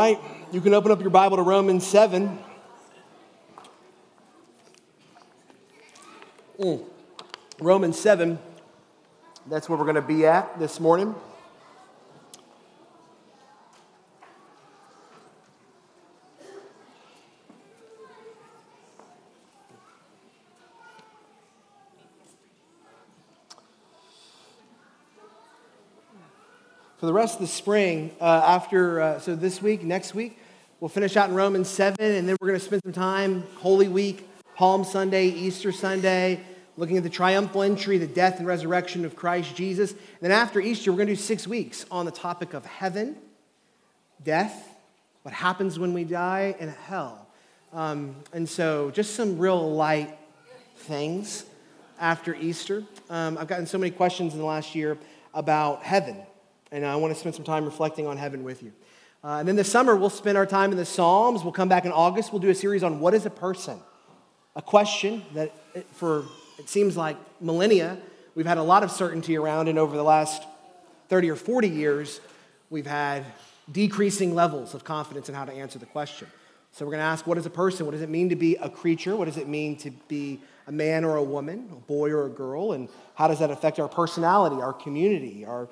right, you can open up your Bible to Romans 7. Mm. Romans 7, that's where we're going to be at this morning. For the rest of the spring, uh, after, uh, so this week, next week, we'll finish out in Romans 7, and then we're going to spend some time, Holy Week, Palm Sunday, Easter Sunday, looking at the triumphal entry, the death and resurrection of Christ Jesus. And then after Easter, we're going to do six weeks on the topic of heaven, death, what happens when we die, and hell. Um, and so, just some real light things after Easter. Um, I've gotten so many questions in the last year about heaven and I want to spend some time reflecting on heaven with you. Uh, and then this summer, we'll spend our time in the Psalms. We'll come back in August. We'll do a series on what is a person? A question that, for it seems like millennia, we've had a lot of certainty around, and over the last 30 or 40 years, we've had decreasing levels of confidence in how to answer the question. So we're going to ask what is a person? What does it mean to be a creature? What does it mean to be a man or a woman, a boy or a girl? And how does that affect our personality, our community, our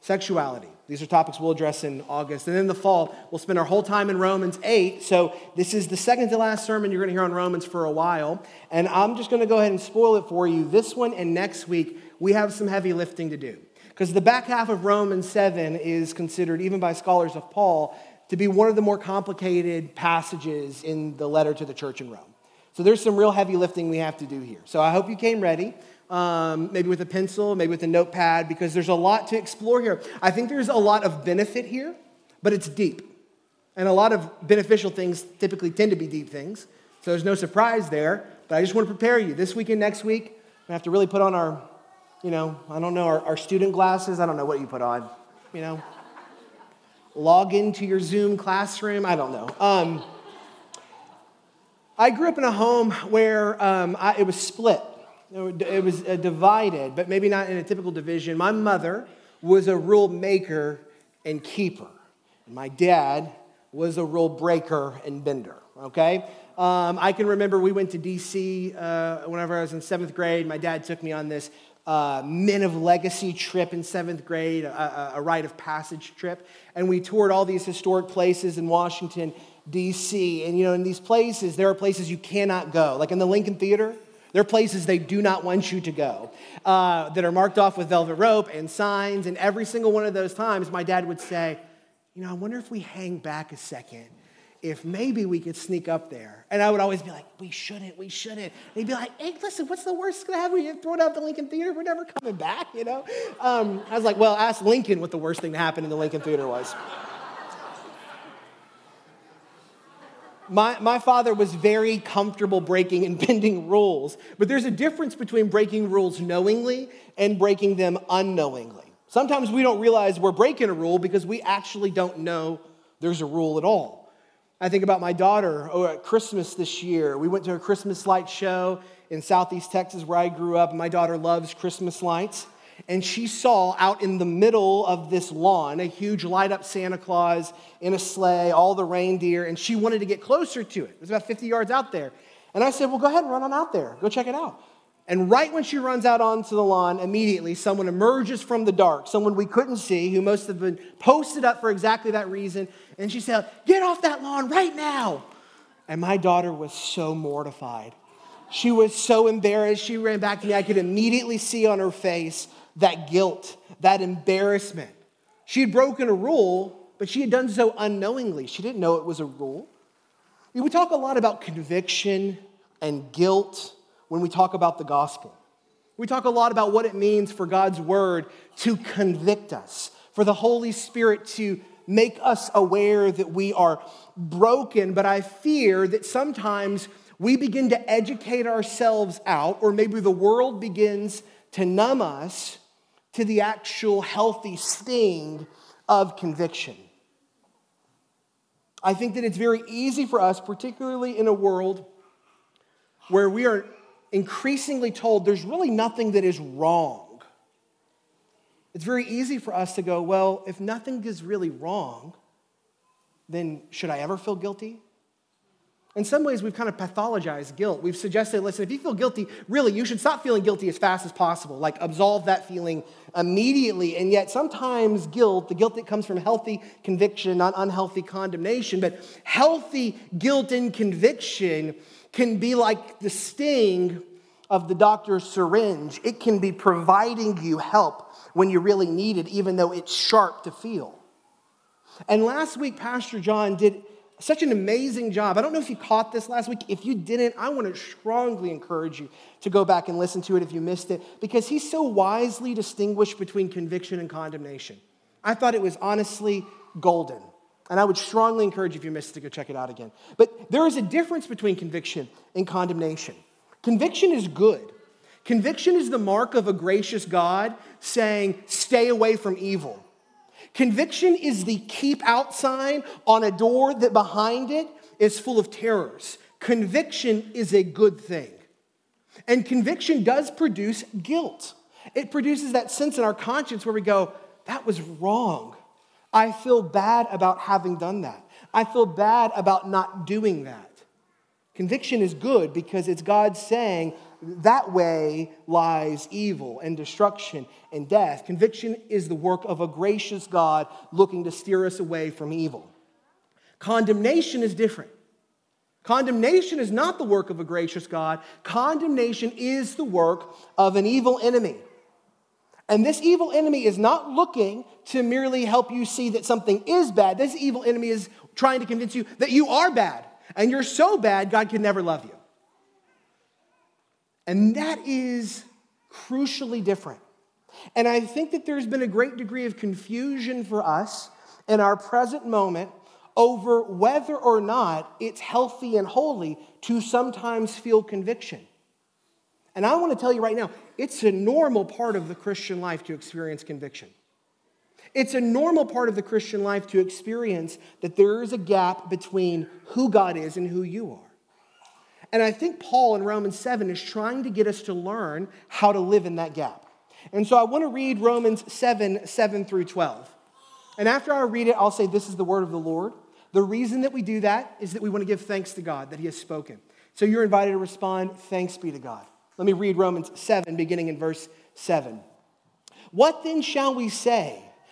sexuality. These are topics we'll address in August. And in the fall, we'll spend our whole time in Romans 8. So this is the second to last sermon you're going to hear on Romans for a while. And I'm just going to go ahead and spoil it for you. This one and next week, we have some heavy lifting to do. Because the back half of Romans 7 is considered, even by scholars of Paul, to be one of the more complicated passages in the letter to the church in Rome. So there's some real heavy lifting we have to do here. So I hope you came ready um, maybe with a pencil, maybe with a notepad, because there's a lot to explore here. I think there's a lot of benefit here, but it's deep. And a lot of beneficial things typically tend to be deep things. So there's no surprise there. But I just want to prepare you. This week and next week, we have to really put on our, you know, I don't know, our, our student glasses. I don't know what you put on, you know. Log into your Zoom classroom. I don't know. Um, I grew up in a home where um, I, it was split. It was uh, divided, but maybe not in a typical division. My mother was a rule maker and keeper. and My dad was a rule breaker and bender, okay? Um, I can remember we went to DC uh, whenever I was in seventh grade. My dad took me on this uh, Men of Legacy trip in seventh grade, a, a, rite of passage trip. And we toured all these historic places in Washington, D.C. And, you know, in these places, there are places you cannot go. Like in the Lincoln Theater, there are places they do not want you to go uh, that are marked off with velvet rope and signs. And every single one of those times, my dad would say, You know, I wonder if we hang back a second, if maybe we could sneak up there. And I would always be like, We shouldn't, we shouldn't. And he'd be like, Hey, listen, what's the worst that's gonna happen? You throw it out the Lincoln Theater, we're never coming back, you know? Um, I was like, Well, ask Lincoln what the worst thing to happen in the Lincoln Theater was. My, my father was very comfortable breaking and bending rules, but there's a difference between breaking rules knowingly and breaking them unknowingly. Sometimes we don't realize we're breaking a rule because we actually don't know there's a rule at all. I think about my daughter oh, at Christmas this year. We went to a Christmas light show in Southeast Texas where I grew up. My daughter loves Christmas lights and she saw out in the middle of this lawn a huge light up Santa Claus in a sleigh, all the reindeer, and she wanted to get closer to it. It was about 50 yards out there. And I said, Well, go ahead and run on out there. Go check it out. And right when she runs out onto the lawn, immediately someone emerges from the dark, someone we couldn't see, who must have been posted up for exactly that reason. And she said, Get off that lawn right now. And my daughter was so mortified. She was so embarrassed. She ran back to me. I could immediately see on her face that guilt, that embarrassment. She had broken a rule, but she had done so unknowingly. She didn't know it was a rule. We talk a lot about conviction and guilt when we talk about the gospel. We talk a lot about what it means for God's word to convict us, for the Holy Spirit to make us aware that we are broken. But I fear that sometimes we begin to educate ourselves out, or maybe the world begins to numb us to the actual healthy sting of conviction. I think that it's very easy for us, particularly in a world where we are increasingly told there's really nothing that is wrong. It's very easy for us to go, well, if nothing is really wrong, then should I ever feel guilty? In some ways, we've kind of pathologized guilt. We've suggested, listen, if you feel guilty, really, you should stop feeling guilty as fast as possible. Like, absolve that feeling immediately. And yet, sometimes guilt, the guilt that comes from healthy conviction, not unhealthy condemnation, but healthy guilt and conviction can be like the sting of the doctor's syringe. It can be providing you help when you really need it, even though it's sharp to feel. And last week, Pastor John did such an amazing job. I don't know if you caught this last week. If you didn't, I want to strongly encourage you to go back and listen to it if you missed it, because he so wisely distinguished between conviction and condemnation. I thought it was honestly golden. And I would strongly encourage you, if you missed it, to go check it out again. But there is a difference between conviction and condemnation. Conviction is good. Conviction is the mark of a gracious God saying, stay away from evil. Conviction is the keep out sign on a door that behind it is full of terrors. Conviction is a good thing. And conviction does produce guilt. It produces that sense in our conscience where we go, that was wrong. I feel bad about having done that. I feel bad about not doing that. Conviction is good because it's God saying, that way lies evil and destruction and death. Conviction is the work of a gracious God looking to steer us away from evil. Condemnation is different. Condemnation is not the work of a gracious God, condemnation is the work of an evil enemy. And this evil enemy is not looking to merely help you see that something is bad. This evil enemy is trying to convince you that you are bad and you're so bad, God can never love you. And that is crucially different. And I think that there's been a great degree of confusion for us in our present moment over whether or not it's healthy and holy to sometimes feel conviction. And I want to tell you right now, it's a normal part of the Christian life to experience conviction. It's a normal part of the Christian life to experience that there is a gap between who God is and who you are. And I think Paul in Romans 7 is trying to get us to learn how to live in that gap. And so I want to read Romans 7 7 through 12. And after I read it, I'll say, This is the word of the Lord. The reason that we do that is that we want to give thanks to God that He has spoken. So you're invited to respond, Thanks be to God. Let me read Romans 7, beginning in verse 7. What then shall we say?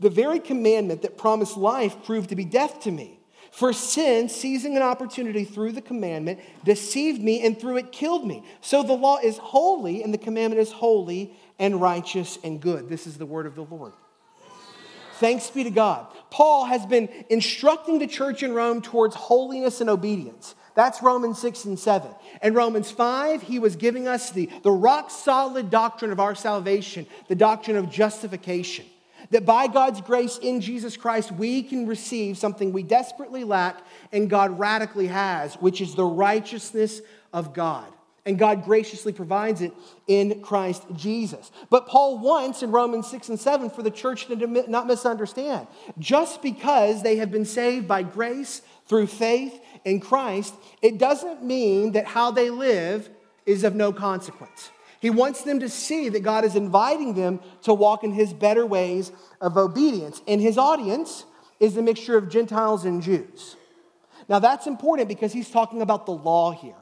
The very commandment that promised life proved to be death to me. For sin, seizing an opportunity through the commandment, deceived me and through it killed me. So the law is holy and the commandment is holy and righteous and good. This is the word of the Lord. Thanks be to God. Paul has been instructing the church in Rome towards holiness and obedience. That's Romans 6 and 7. And Romans 5, he was giving us the, the rock solid doctrine of our salvation, the doctrine of justification that by God's grace in Jesus Christ, we can receive something we desperately lack and God radically has, which is the righteousness of God. And God graciously provides it in Christ Jesus. But Paul wants in Romans 6 and 7 for the church to not misunderstand. Just because they have been saved by grace through faith in Christ, it doesn't mean that how they live is of no consequence. He wants them to see that God is inviting them to walk in his better ways of obedience. And his audience is a mixture of Gentiles and Jews. Now, that's important because he's talking about the law here.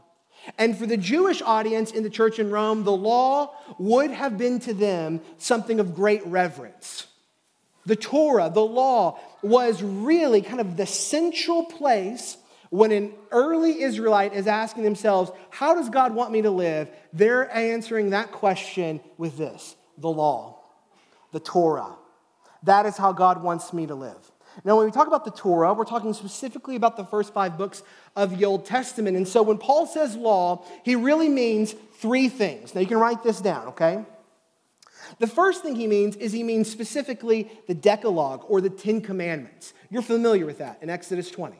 And for the Jewish audience in the church in Rome, the law would have been to them something of great reverence. The Torah, the law, was really kind of the central place when an early Israelite is asking themselves, How does God want me to live? They're answering that question with this the law, the Torah. That is how God wants me to live. Now, when we talk about the Torah, we're talking specifically about the first five books of the Old Testament. And so when Paul says law, he really means three things. Now, you can write this down, okay? The first thing he means is he means specifically the Decalogue or the Ten Commandments. You're familiar with that in Exodus 20.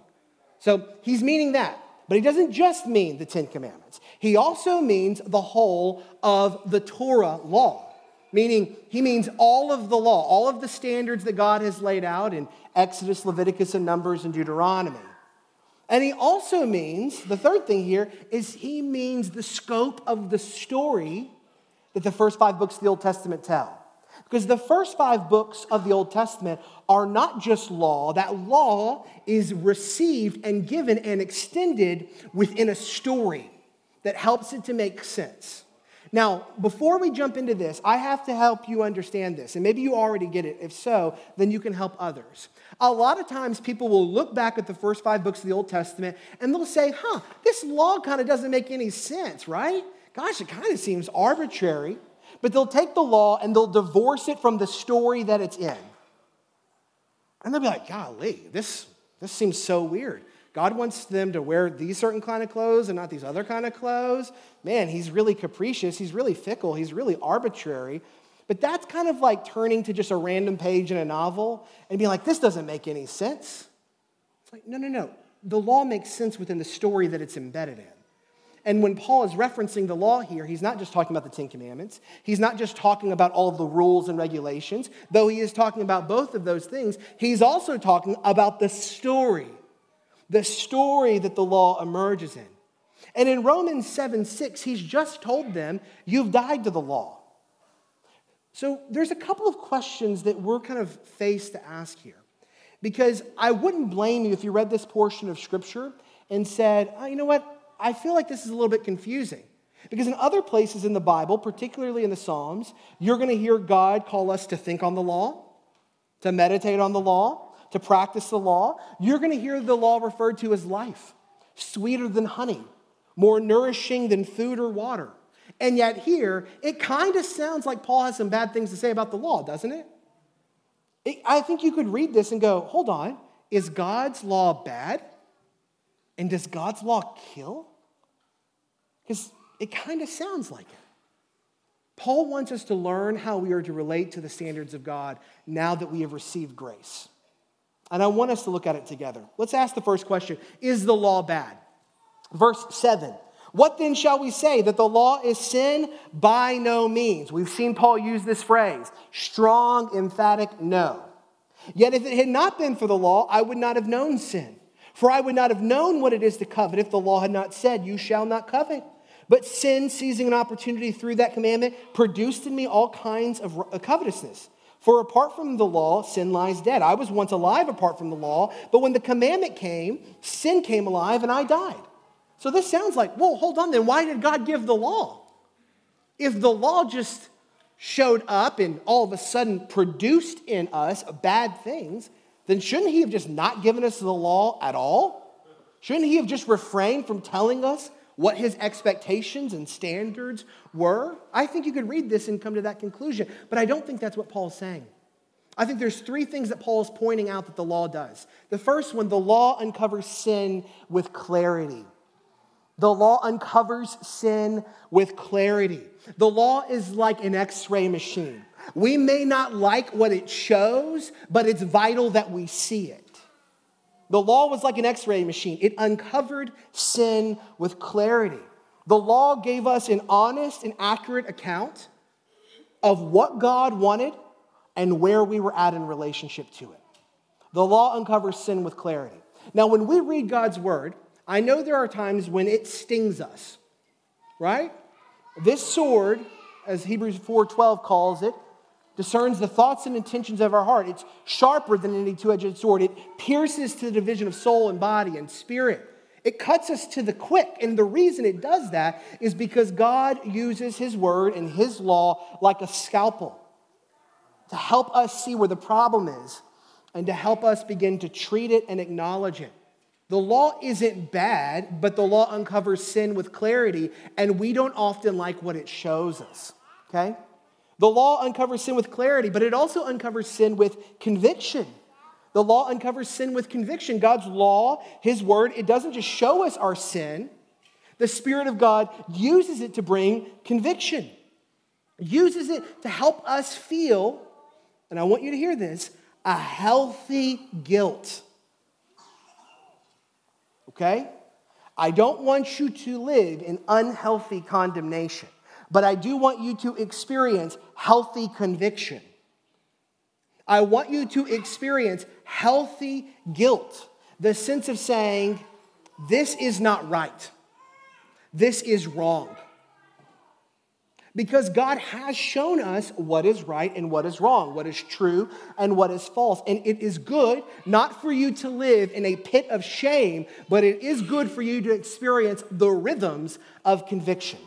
So he's meaning that. But he doesn't just mean the Ten Commandments, he also means the whole of the Torah law meaning he means all of the law, all of the standards that God has laid out in Exodus, Leviticus, and Numbers, and Deuteronomy. And he also means, the third thing here is he means the scope of the story that the first five books of the Old Testament tell. Because the first five books of the Old Testament are not just law, that law is received and given and extended within a story that helps it to make sense. Now, before we jump into this, I have to help you understand this. And maybe you already get it. If so, then you can help others. A lot of times people will look back at the first five books of the Old Testament and they'll say, huh, this law kind of doesn't make any sense, right? Gosh, it kind of seems arbitrary. But they'll take the law and they'll divorce it from the story that it's in. And they'll be like, golly, this, this seems so weird. God wants them to wear these certain kind of clothes and not these other kind of clothes. Man, he's really capricious. He's really fickle. He's really arbitrary. But that's kind of like turning to just a random page in a novel and being like, this doesn't make any sense. It's like, no, no, no. The law makes sense within the story that it's embedded in. And when Paul is referencing the law here, he's not just talking about the Ten Commandments. He's not just talking about all the rules and regulations, though he is talking about both of those things. He's also talking about the story the story that the law emerges in. And in Romans 7 6, he's just told them, You've died to the law. So there's a couple of questions that we're kind of faced to ask here. Because I wouldn't blame you if you read this portion of Scripture and said, oh, You know what? I feel like this is a little bit confusing. Because in other places in the Bible, particularly in the Psalms, you're going to hear God call us to think on the law, to meditate on the law, to practice the law, you're going to hear the law referred to as life, sweeter than honey, more nourishing than food or water. And yet, here, it kind of sounds like Paul has some bad things to say about the law, doesn't it? I think you could read this and go, hold on, is God's law bad? And does God's law kill? Because it kind of sounds like it. Paul wants us to learn how we are to relate to the standards of God now that we have received grace. And I want us to look at it together. Let's ask the first question Is the law bad? Verse 7. What then shall we say? That the law is sin? By no means. We've seen Paul use this phrase strong, emphatic no. Yet if it had not been for the law, I would not have known sin. For I would not have known what it is to covet if the law had not said, You shall not covet. But sin, seizing an opportunity through that commandment, produced in me all kinds of covetousness. For apart from the law, sin lies dead. I was once alive apart from the law, but when the commandment came, sin came alive and I died. So this sounds like, well, hold on then. Why did God give the law? If the law just showed up and all of a sudden produced in us bad things, then shouldn't He have just not given us the law at all? Shouldn't He have just refrained from telling us what his expectations and standards were, I think you could read this and come to that conclusion. But I don't think that's what Paul's saying. I think there's three things that Paul is pointing out that the law does. The first one, the law uncovers sin with clarity. The law uncovers sin with clarity. The law is like an x ray machine. We may not like what it shows, but it's vital that we see it. The law was like an x ray machine, it uncovered sin with clarity. The law gave us an honest and accurate account of what God wanted and where we were at in relationship to it. The law uncovers sin with clarity. Now, when we read God's word, I know there are times when it stings us, right? This sword, as Hebrews 4:12 calls it, discerns the thoughts and intentions of our heart. It's sharper than any two edged sword. It pierces to the division of soul and body and spirit. It cuts us to the quick. And the reason it does that is because God uses His word and His law like a scalpel to help us see where the problem is and to help us begin to treat it and acknowledge it. The law isn't bad, but the law uncovers sin with clarity, and we don't often like what it shows us. Okay? The law uncovers sin with clarity, but it also uncovers sin with conviction. The law uncovers sin with conviction. God's law, His word, it doesn't just show us our sin, the Spirit of God uses it to bring conviction, uses it to help us feel, and I want you to hear this, a healthy guilt. okay? I don't want you to live in unhealthy condemnation, but I do want you to experience healthy conviction. I want you to experience healthy guilt, the sense of saying, this is not right, this is wrong. Because God has shown us what is right and what is wrong, what is true and what is false. And it is good not for you to live in a pit of shame, but it is good for you to experience the rhythms of conviction.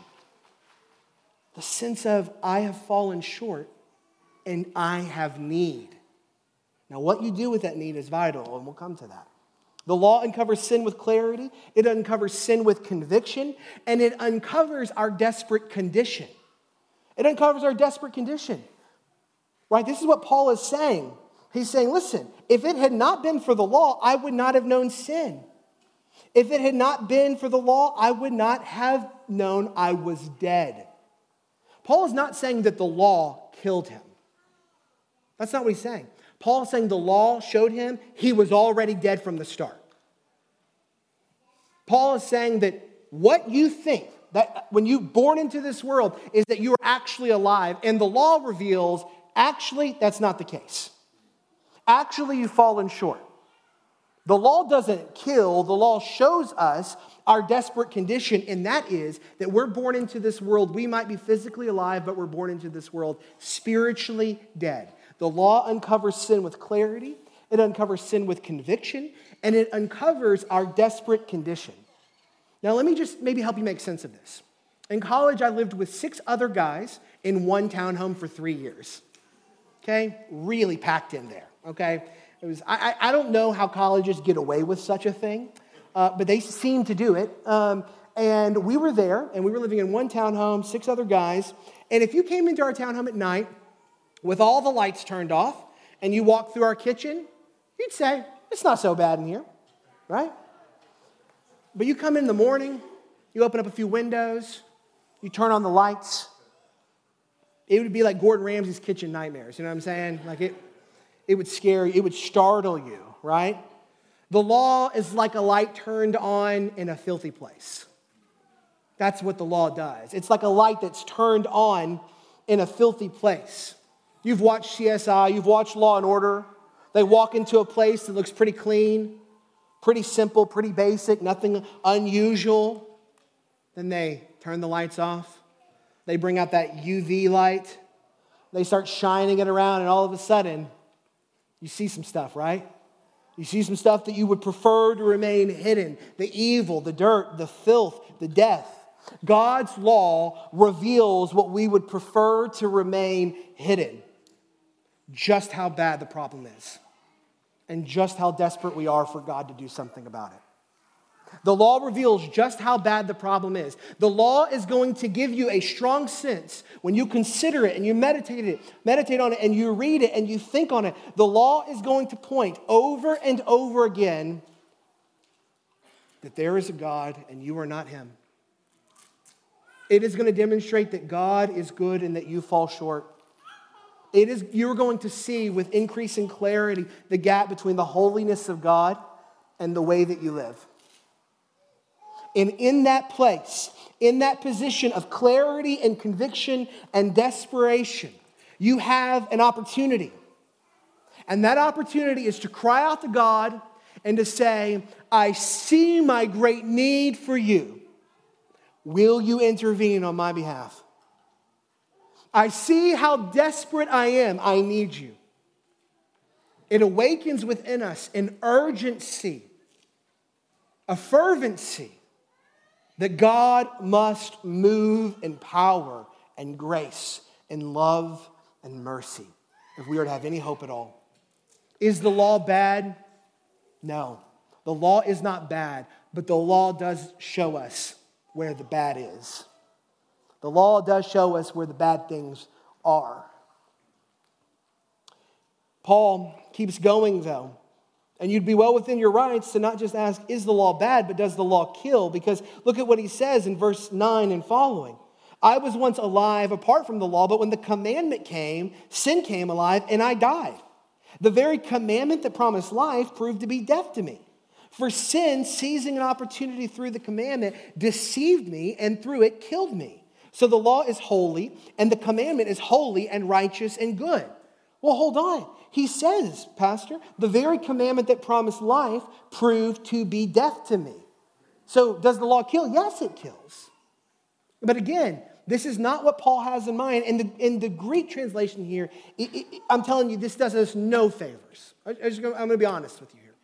The sense of, I have fallen short and I have need. Now, what you do with that need is vital, and we'll come to that. The law uncovers sin with clarity, it uncovers sin with conviction, and it uncovers our desperate condition. It uncovers our desperate condition. Right? This is what Paul is saying. He's saying, listen, if it had not been for the law, I would not have known sin. If it had not been for the law, I would not have known I was dead. Paul is not saying that the law killed him. That's not what he's saying. Paul is saying the law showed him he was already dead from the start. Paul is saying that what you think that when you're born into this world is that you are actually alive. And the law reveals actually that's not the case. Actually, you've fallen short. The law doesn't kill, the law shows us our desperate condition, and that is that we're born into this world. We might be physically alive, but we're born into this world spiritually dead. The law uncovers sin with clarity, it uncovers sin with conviction, and it uncovers our desperate condition. Now, let me just maybe help you make sense of this. In college, I lived with six other guys in one townhome for three years. Okay? Really packed in there. Okay? It was, I, I don't know how colleges get away with such a thing, uh, but they seemed to do it. Um, and we were there, and we were living in one townhome, six other guys. And if you came into our townhome at night with all the lights turned off, and you walked through our kitchen, you'd say, it's not so bad in here, right? But you come in the morning, you open up a few windows, you turn on the lights. It would be like Gordon Ramsay's kitchen nightmares. You know what I'm saying? Like it, it would scare you, it would startle you, right? The law is like a light turned on in a filthy place. That's what the law does. It's like a light that's turned on in a filthy place. You've watched CSI, you've watched Law and Order. They walk into a place that looks pretty clean, pretty simple, pretty basic, nothing unusual. Then they turn the lights off. They bring out that UV light. They start shining it around, and all of a sudden, you see some stuff, right? You see some stuff that you would prefer to remain hidden the evil, the dirt, the filth, the death. God's law reveals what we would prefer to remain hidden. Just how bad the problem is and just how desperate we are for God to do something about it. The law reveals just how bad the problem is. The law is going to give you a strong sense when you consider it and you meditate it, meditate on it and you read it and you think on it. The law is going to point over and over again that there is a God and you are not him. It is going to demonstrate that God is good and that you fall short. It is, you're going to see with increasing clarity the gap between the holiness of God and the way that you live. And in that place, in that position of clarity and conviction and desperation, you have an opportunity. And that opportunity is to cry out to God and to say, I see my great need for you. Will you intervene on my behalf? I see how desperate I am. I need you. It awakens within us an urgency, a fervency that God must move in power and grace and love and mercy if we are to have any hope at all. Is the law bad? No. The law is not bad, but the law does show us where the bad is. The law does show us where the bad things are. Paul keeps going, though. And you'd be well within your rights to not just ask, is the law bad, but does the law kill? Because look at what he says in verse 9 and following. I was once alive apart from the law, but when the commandment came, sin came alive and I died. The very commandment that promised life proved to be death to me. For sin, seizing an opportunity through the commandment, deceived me and through it killed me. So the law is holy, and the commandment is holy and righteous and good. Well, hold on. He says, Pastor, the very commandment that promised life proved to be death to me. So does the law kill? Yes, it kills. But again, this is not what Paul has in mind. And the, in the Greek translation here, it, it, I'm telling you, this does us no favors. I, am going to be honest with you here.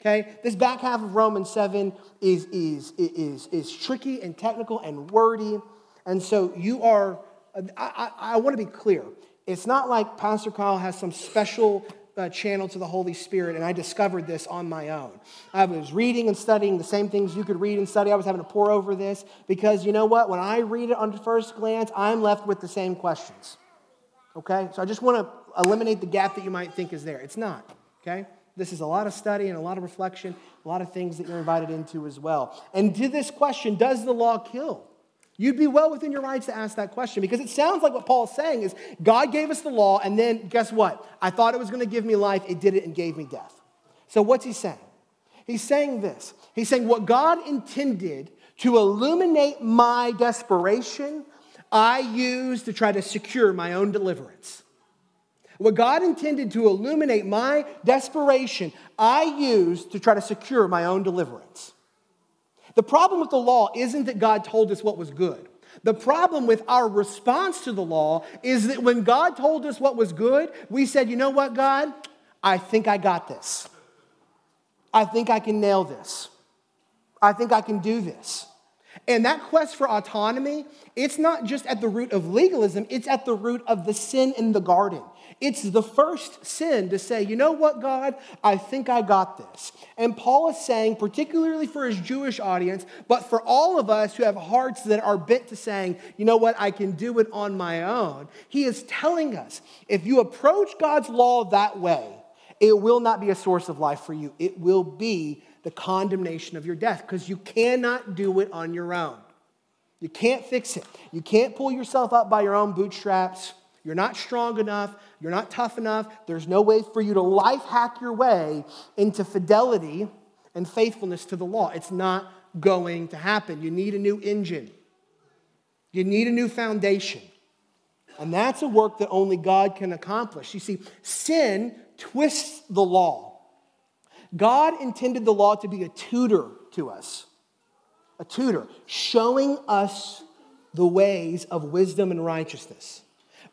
Okay? This back half of Romans 7 is, is, is, is tricky and technical and wordy. And so you are, I, I, I want to be clear. It's not like Pastor Kyle has some special uh, channel to the Holy Spirit, and I discovered this on my own. I was reading and studying the same things you could read and study. I was having to pore over this because you know what? When I read it on first glance, I'm left with the same questions. Okay? So I just want to eliminate the gap that you might think is there. It's not. Okay? This is a lot of study and a lot of reflection, a lot of things that you're invited into as well. And to this question, does the law kill? You'd be well within your rights to ask that question because it sounds like what Paul's saying is God gave us the law, and then guess what? I thought it was going to give me life, it did it and gave me death. So, what's he saying? He's saying this He's saying, What God intended to illuminate my desperation, I used to try to secure my own deliverance. What God intended to illuminate my desperation, I used to try to secure my own deliverance. The problem with the law isn't that God told us what was good. The problem with our response to the law is that when God told us what was good, we said, you know what, God? I think I got this. I think I can nail this. I think I can do this. And that quest for autonomy, it's not just at the root of legalism, it's at the root of the sin in the garden. It's the first sin to say, you know what, God, I think I got this. And Paul is saying, particularly for his Jewish audience, but for all of us who have hearts that are bent to saying, you know what, I can do it on my own, he is telling us if you approach God's law that way, it will not be a source of life for you. It will be the condemnation of your death because you cannot do it on your own. You can't fix it. You can't pull yourself up by your own bootstraps. You're not strong enough. You're not tough enough. There's no way for you to life hack your way into fidelity and faithfulness to the law. It's not going to happen. You need a new engine, you need a new foundation. And that's a work that only God can accomplish. You see, sin twists the law. God intended the law to be a tutor to us, a tutor, showing us the ways of wisdom and righteousness.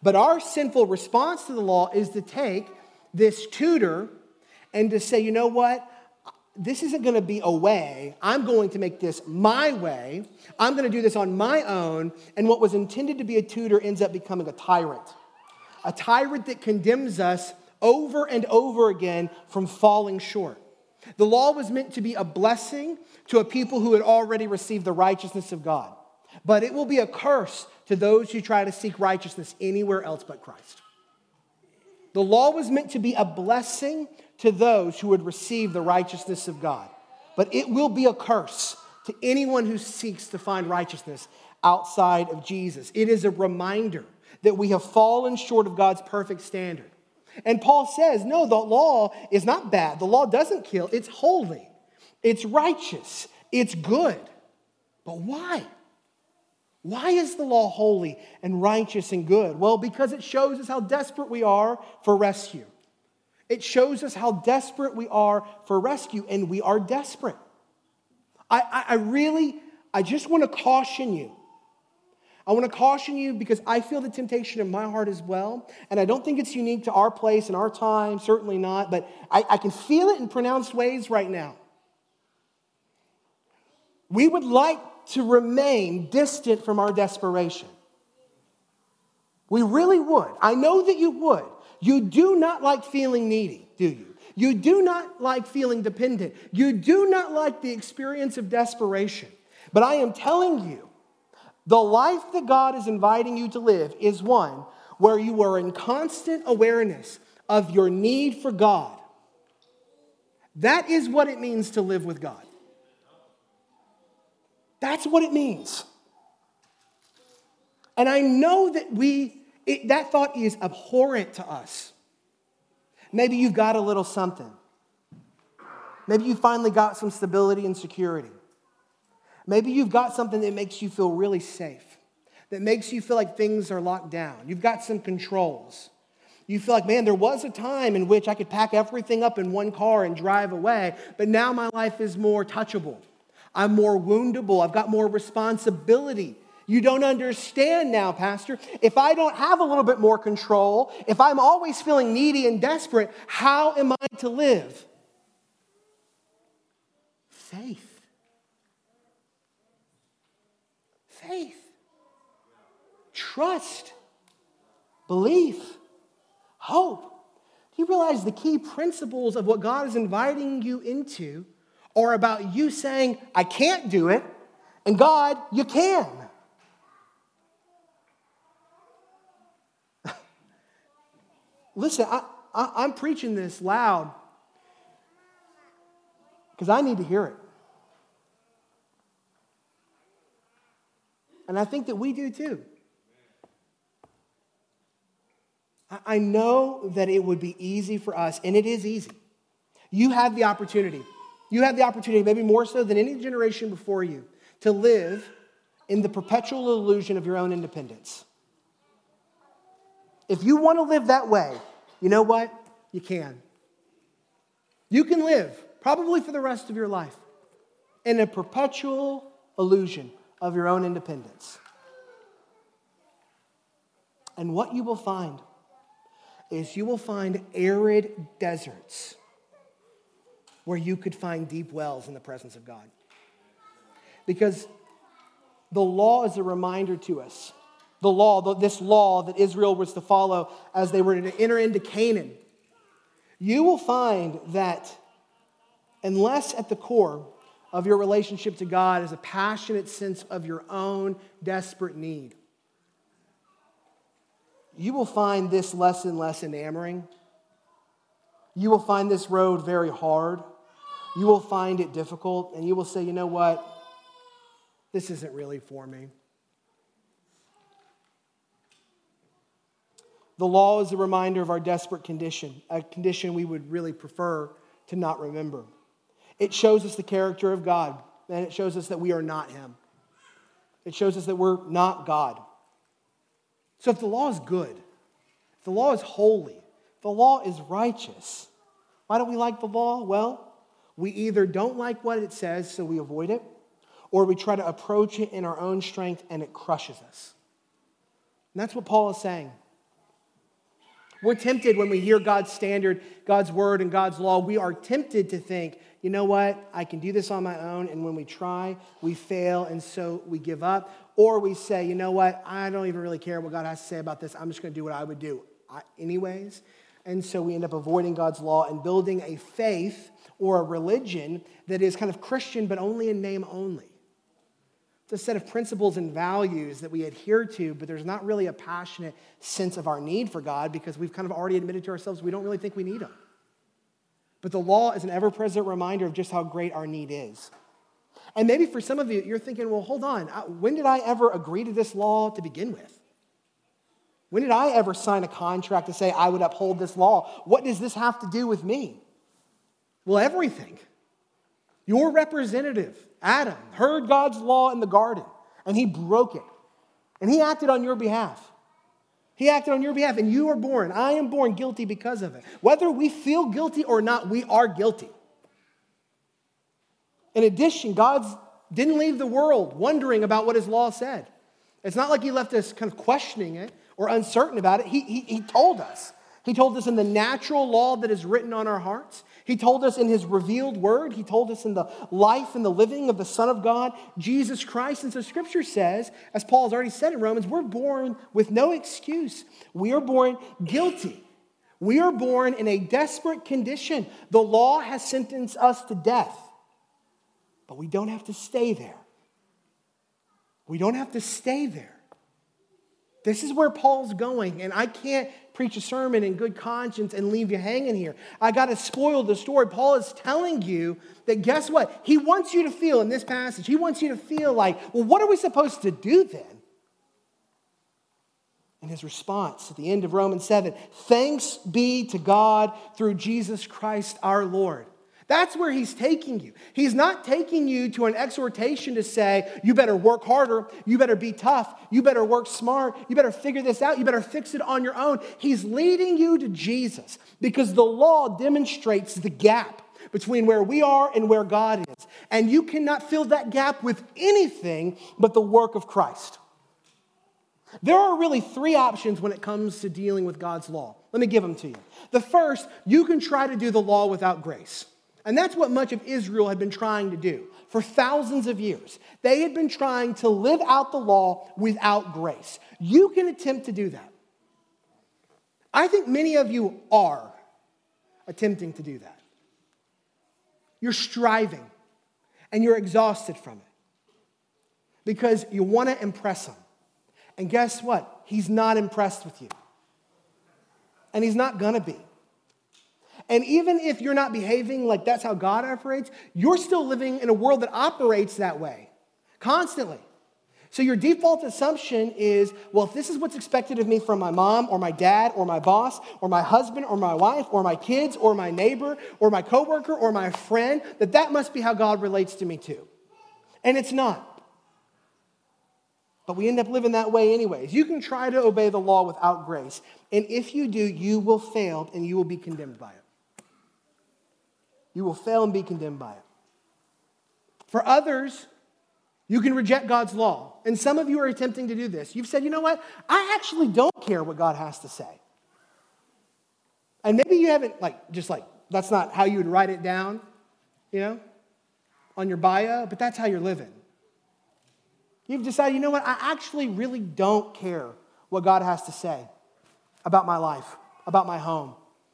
But our sinful response to the law is to take this tutor and to say, you know what? This isn't going to be a way. I'm going to make this my way. I'm going to do this on my own. And what was intended to be a tutor ends up becoming a tyrant. A tyrant that condemns us over and over again from falling short. The law was meant to be a blessing to a people who had already received the righteousness of God, but it will be a curse to those who try to seek righteousness anywhere else but Christ. The law was meant to be a blessing to those who would receive the righteousness of God, but it will be a curse to anyone who seeks to find righteousness outside of Jesus. It is a reminder that we have fallen short of God's perfect standard. And Paul says, no, the law is not bad. The law doesn't kill, it's holy, it's righteous, it's good. But why? Why is the law holy and righteous and good? Well, because it shows us how desperate we are for rescue. It shows us how desperate we are for rescue, and we are desperate. I, I, I really, I just want to caution you. I want to caution you because I feel the temptation in my heart as well. And I don't think it's unique to our place and our time, certainly not, but I, I can feel it in pronounced ways right now. We would like to remain distant from our desperation. We really would. I know that you would. You do not like feeling needy, do you? You do not like feeling dependent. You do not like the experience of desperation. But I am telling you, the life that God is inviting you to live is one where you are in constant awareness of your need for God. That is what it means to live with God. That's what it means. And I know that we, it, that thought is abhorrent to us. Maybe you've got a little something. Maybe you finally got some stability and security. Maybe you've got something that makes you feel really safe, that makes you feel like things are locked down. You've got some controls. You feel like, man, there was a time in which I could pack everything up in one car and drive away, but now my life is more touchable. I'm more woundable. I've got more responsibility. You don't understand now, Pastor. If I don't have a little bit more control, if I'm always feeling needy and desperate, how am I to live? Faith. Faith. Trust. Belief. Hope. Do you realize the key principles of what God is inviting you into are about you saying, I can't do it, and God, you can. Listen, I, I, am preaching this loud because I need to hear it. And I think that we do too. I know that it would be easy for us, and it is easy. You have the opportunity. You have the opportunity, maybe more so than any generation before you, to live in the perpetual illusion of your own independence. If you want to live that way, you know what? You can. You can live, probably for the rest of your life, in a perpetual illusion of your own independence. And what you will find is you will find arid deserts where you could find deep wells in the presence of God. Because the law is a reminder to us. The law, this law that Israel was to follow as they were to enter into Canaan. You will find that unless at the core of your relationship to God is a passionate sense of your own desperate need, you will find this less and less enamoring. You will find this road very hard. You will find it difficult, and you will say, you know what? This isn't really for me. The law is a reminder of our desperate condition, a condition we would really prefer to not remember. It shows us the character of God, and it shows us that we are not Him. It shows us that we're not God. So if the law is good, if the law is holy, if the law is righteous, why don't we like the law? Well, we either don't like what it says, so we avoid it, or we try to approach it in our own strength and it crushes us. And that's what Paul is saying. We're tempted when we hear God's standard, God's word, and God's law, we are tempted to think, you know what, I can do this on my own. And when we try, we fail, and so we give up. Or we say, you know what, I don't even really care what God has to say about this. I'm just going to do what I would do anyways. And so we end up avoiding God's law and building a faith or a religion that is kind of Christian, but only in name only. It's a set of principles and values that we adhere to, but there's not really a passionate sense of our need for God because we've kind of already admitted to ourselves we don't really think we need Him. But the law is an ever present reminder of just how great our need is. And maybe for some of you, you're thinking, well, hold on. When did I ever agree to this law to begin with? When did I ever sign a contract to say I would uphold this law? What does this have to do with me? Well, everything. Your representative, Adam, heard God's law in the garden and he broke it. And he acted on your behalf. He acted on your behalf, and you are born. I am born guilty because of it. Whether we feel guilty or not, we are guilty. In addition, God didn't leave the world wondering about what his law said. It's not like he left us kind of questioning it or uncertain about it. He, he, he told us. He told us in the natural law that is written on our hearts. He told us in his revealed word. He told us in the life and the living of the Son of God, Jesus Christ. And so scripture says, as Paul has already said in Romans, we're born with no excuse. We are born guilty. We are born in a desperate condition. The law has sentenced us to death. But we don't have to stay there. We don't have to stay there. This is where Paul's going, and I can't preach a sermon in good conscience and leave you hanging here. I got to spoil the story. Paul is telling you that guess what? He wants you to feel in this passage, he wants you to feel like, well, what are we supposed to do then? And his response at the end of Romans 7 thanks be to God through Jesus Christ our Lord. That's where he's taking you. He's not taking you to an exhortation to say, you better work harder, you better be tough, you better work smart, you better figure this out, you better fix it on your own. He's leading you to Jesus because the law demonstrates the gap between where we are and where God is. And you cannot fill that gap with anything but the work of Christ. There are really three options when it comes to dealing with God's law. Let me give them to you. The first, you can try to do the law without grace. And that's what much of Israel had been trying to do for thousands of years. They had been trying to live out the law without grace. You can attempt to do that. I think many of you are attempting to do that. You're striving and you're exhausted from it because you want to impress him. And guess what? He's not impressed with you. And he's not going to be. And even if you're not behaving like that's how God operates, you're still living in a world that operates that way constantly. So your default assumption is, well, if this is what's expected of me from my mom or my dad or my boss or my husband or my wife or my kids or my neighbor or my coworker or my friend, that that must be how God relates to me too. And it's not. But we end up living that way anyways. You can try to obey the law without grace. And if you do, you will fail and you will be condemned by it you will fail and be condemned by it. For others, you can reject God's law. And some of you are attempting to do this. You've said, you know what? I actually don't care what God has to say. And maybe you haven't, like, just like, that's not how you would write it down, you know, on your bio, but that's how you're living. You've decided, you know what? I actually really don't care what God has to say about my life, about my home,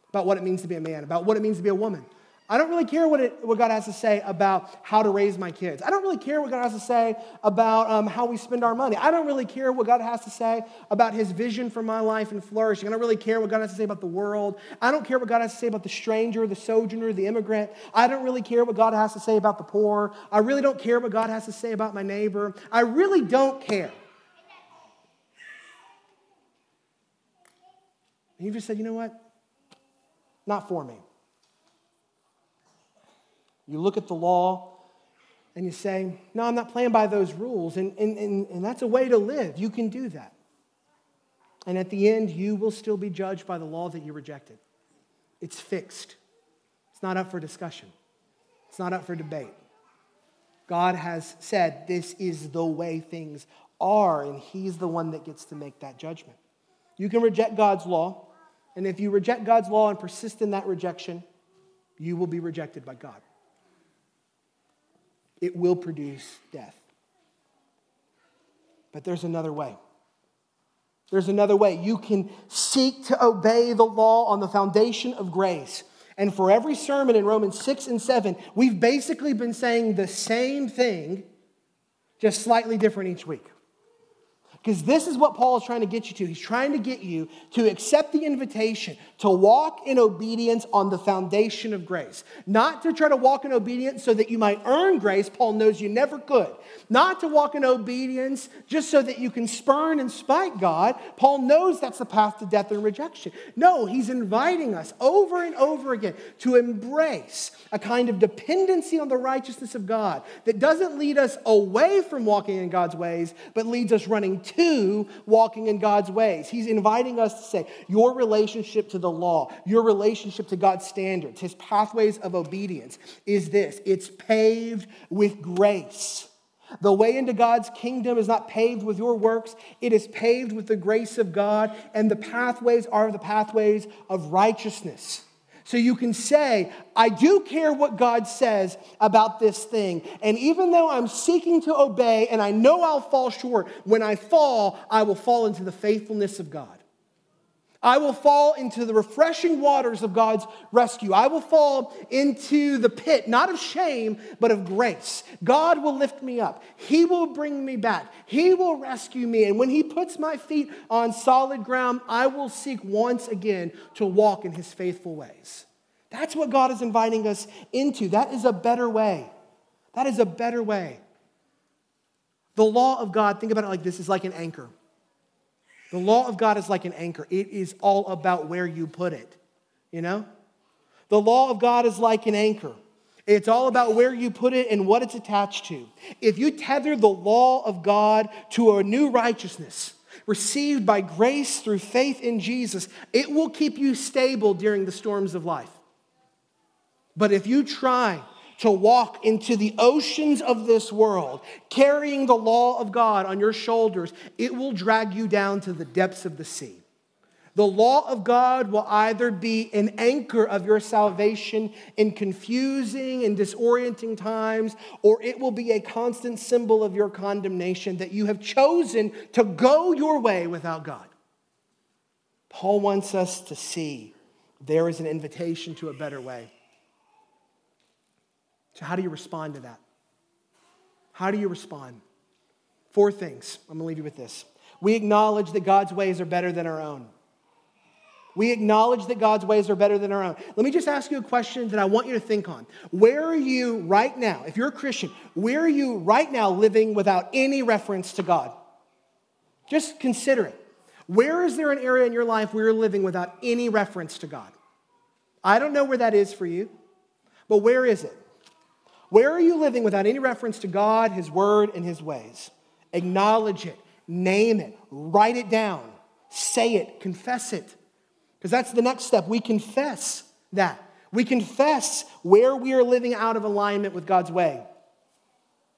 about what it means to be a man, about what it means to be a woman. I don't really care what, it, what God has to say about how to raise my kids. I don't really care what God has to say about um, how we spend our money. I don't really care what God has to say about his vision for my life and flourishing. I don't really care what God has to say about the world. I don't care what God has to say about the stranger, the sojourner, the immigrant. I don't really care what God has to say about the poor. I really don't care what God has to say about my neighbor. I really don't care. And you just said, you know what? Not for me. You look at the law and you say, No, I'm not playing by those rules. And, and, and, and that's a way to live. You can do that. And at the end, you will still be judged by the law that you rejected. It's fixed, it's not up for discussion, it's not up for debate. God has said this is the way things are, and He's the one that gets to make that judgment. You can reject God's law, and if you reject God's law and persist in that rejection, you will be rejected by God it will produce death. But there's another way. There's another way. You can seek to obey the law on the foundation of grace. And for every sermon in Romans 6 and 7, we've basically been saying the same thing, just slightly different each week. Because this is what Paul is trying to get you to. He's trying to get you to accept the invitation to walk in obedience on the foundation of grace. Not to try to walk in obedience so that you might earn grace. Paul knows you never could. Not to walk in obedience just so that you can spurn and spite God. Paul knows that's the path to death and rejection. No, he's inviting us over and over again to embrace a kind of dependency on the righteousness of God that doesn't lead us away from walking in God's ways, but leads us running to walking in God's ways. He's inviting us to say, your relationship to the law, your relationship to God's standards, his pathways of obedience is this it's paved with grace. The way into God's kingdom is not paved with your works, it is paved with the grace of God, and the pathways are the pathways of righteousness. So you can say, I do care what God says about this thing. And even though I'm seeking to obey and I know I'll fall short, when I fall, I will fall into the faithfulness of God. I will fall into the refreshing waters of God's rescue. I will fall into the pit, not of shame, but of grace. God will lift me up. He will bring me back. He will rescue me. And when He puts my feet on solid ground, I will seek once again to walk in His faithful ways. That's what God is inviting us into. That is a better way. That is a better way. The law of God, think about it like this, is like an anchor. The law of God is like an anchor, it is all about where you put it, you know? The law of God is like an anchor. It's all about where you put it and what it's attached to. If you tether the law of God to a new righteousness received by grace through faith in Jesus, it will keep you stable during the storms of life. But if you try to walk into the oceans of this world, carrying the law of God on your shoulders, it will drag you down to the depths of the sea. The law of God will either be an anchor of your salvation in confusing and disorienting times, or it will be a constant symbol of your condemnation that you have chosen to go your way without God. Paul wants us to see there is an invitation to a better way. So, how do you respond to that? How do you respond? Four things. I'm going to leave you with this. We acknowledge that God's ways are better than our own. We acknowledge that God's ways are better than our own. Let me just ask you a question that I want you to think on. Where are you right now, if you're a Christian, where are you right now living without any reference to God? Just consider it. Where is there an area in your life where you're living without any reference to God? I don't know where that is for you, but where is it? Where are you living without any reference to God, His Word, and His ways? Acknowledge it, name it, write it down, say it, confess it. Because that's the next step. We confess that. We confess where we are living out of alignment with God's way.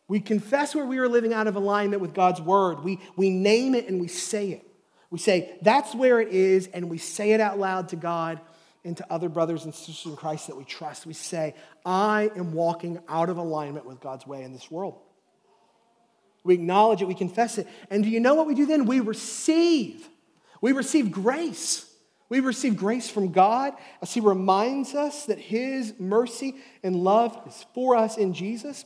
We confess where we are living out of alignment with God's word. We, we name it and we say it. We say, that's where it is, and we say it out loud to God and to other brothers and sisters in Christ that we trust. We say, I am walking out of alignment with God's way in this world. We acknowledge it, we confess it. And do you know what we do then? We receive. We receive grace. We receive grace from God as He reminds us that His mercy and love is for us in Jesus.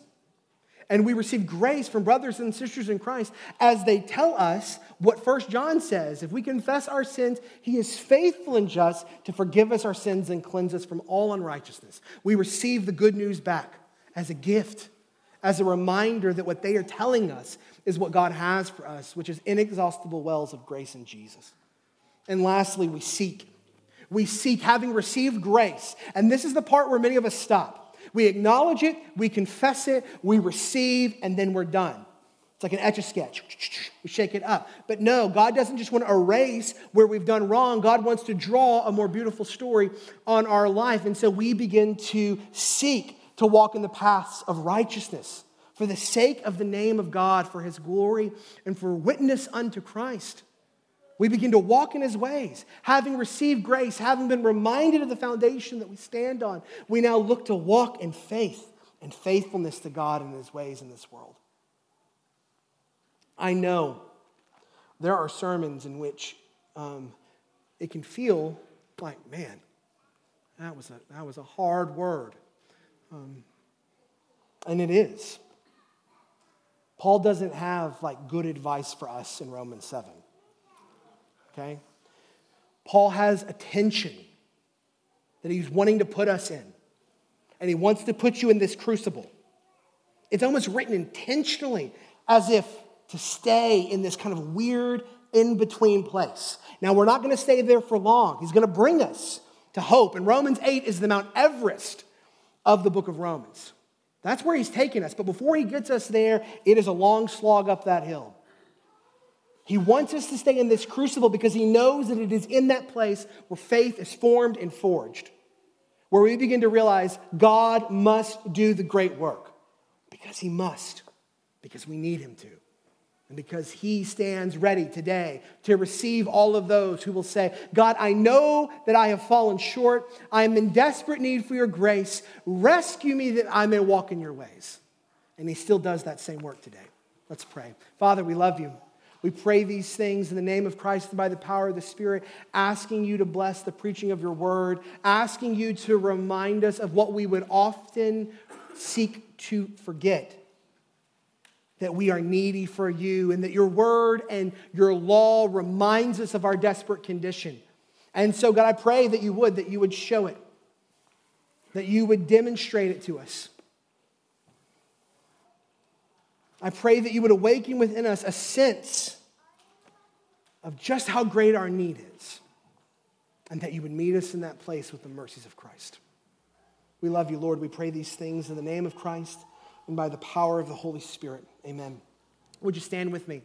And we receive grace from brothers and sisters in Christ as they tell us what First John says. If we confess our sins, he is faithful and just to forgive us our sins and cleanse us from all unrighteousness. We receive the good news back as a gift, as a reminder that what they are telling us is what God has for us, which is inexhaustible wells of grace in Jesus. And lastly, we seek. We seek having received grace. And this is the part where many of us stop. We acknowledge it, we confess it, we receive, and then we're done. It's like an etch a sketch. We shake it up. But no, God doesn't just want to erase where we've done wrong. God wants to draw a more beautiful story on our life. And so we begin to seek to walk in the paths of righteousness for the sake of the name of God, for his glory, and for witness unto Christ. We begin to walk in his ways. Having received grace, having been reminded of the foundation that we stand on, we now look to walk in faith and faithfulness to God and his ways in this world. I know there are sermons in which um, it can feel like, man, that was a, that was a hard word. Um, and it is. Paul doesn't have like good advice for us in Romans 7 okay? Paul has a tension that he's wanting to put us in, and he wants to put you in this crucible. It's almost written intentionally as if to stay in this kind of weird in between place. Now, we're not going to stay there for long. He's going to bring us to hope. And Romans 8 is the Mount Everest of the book of Romans. That's where he's taking us. But before he gets us there, it is a long slog up that hill. He wants us to stay in this crucible because he knows that it is in that place where faith is formed and forged, where we begin to realize God must do the great work because he must, because we need him to, and because he stands ready today to receive all of those who will say, God, I know that I have fallen short. I am in desperate need for your grace. Rescue me that I may walk in your ways. And he still does that same work today. Let's pray. Father, we love you. We pray these things in the name of Christ and by the power of the Spirit, asking you to bless the preaching of your word, asking you to remind us of what we would often seek to forget that we are needy for you and that your word and your law reminds us of our desperate condition. And so, God, I pray that you would, that you would show it, that you would demonstrate it to us. I pray that you would awaken within us a sense of just how great our need is, and that you would meet us in that place with the mercies of Christ. We love you, Lord. We pray these things in the name of Christ and by the power of the Holy Spirit. Amen. Would you stand with me?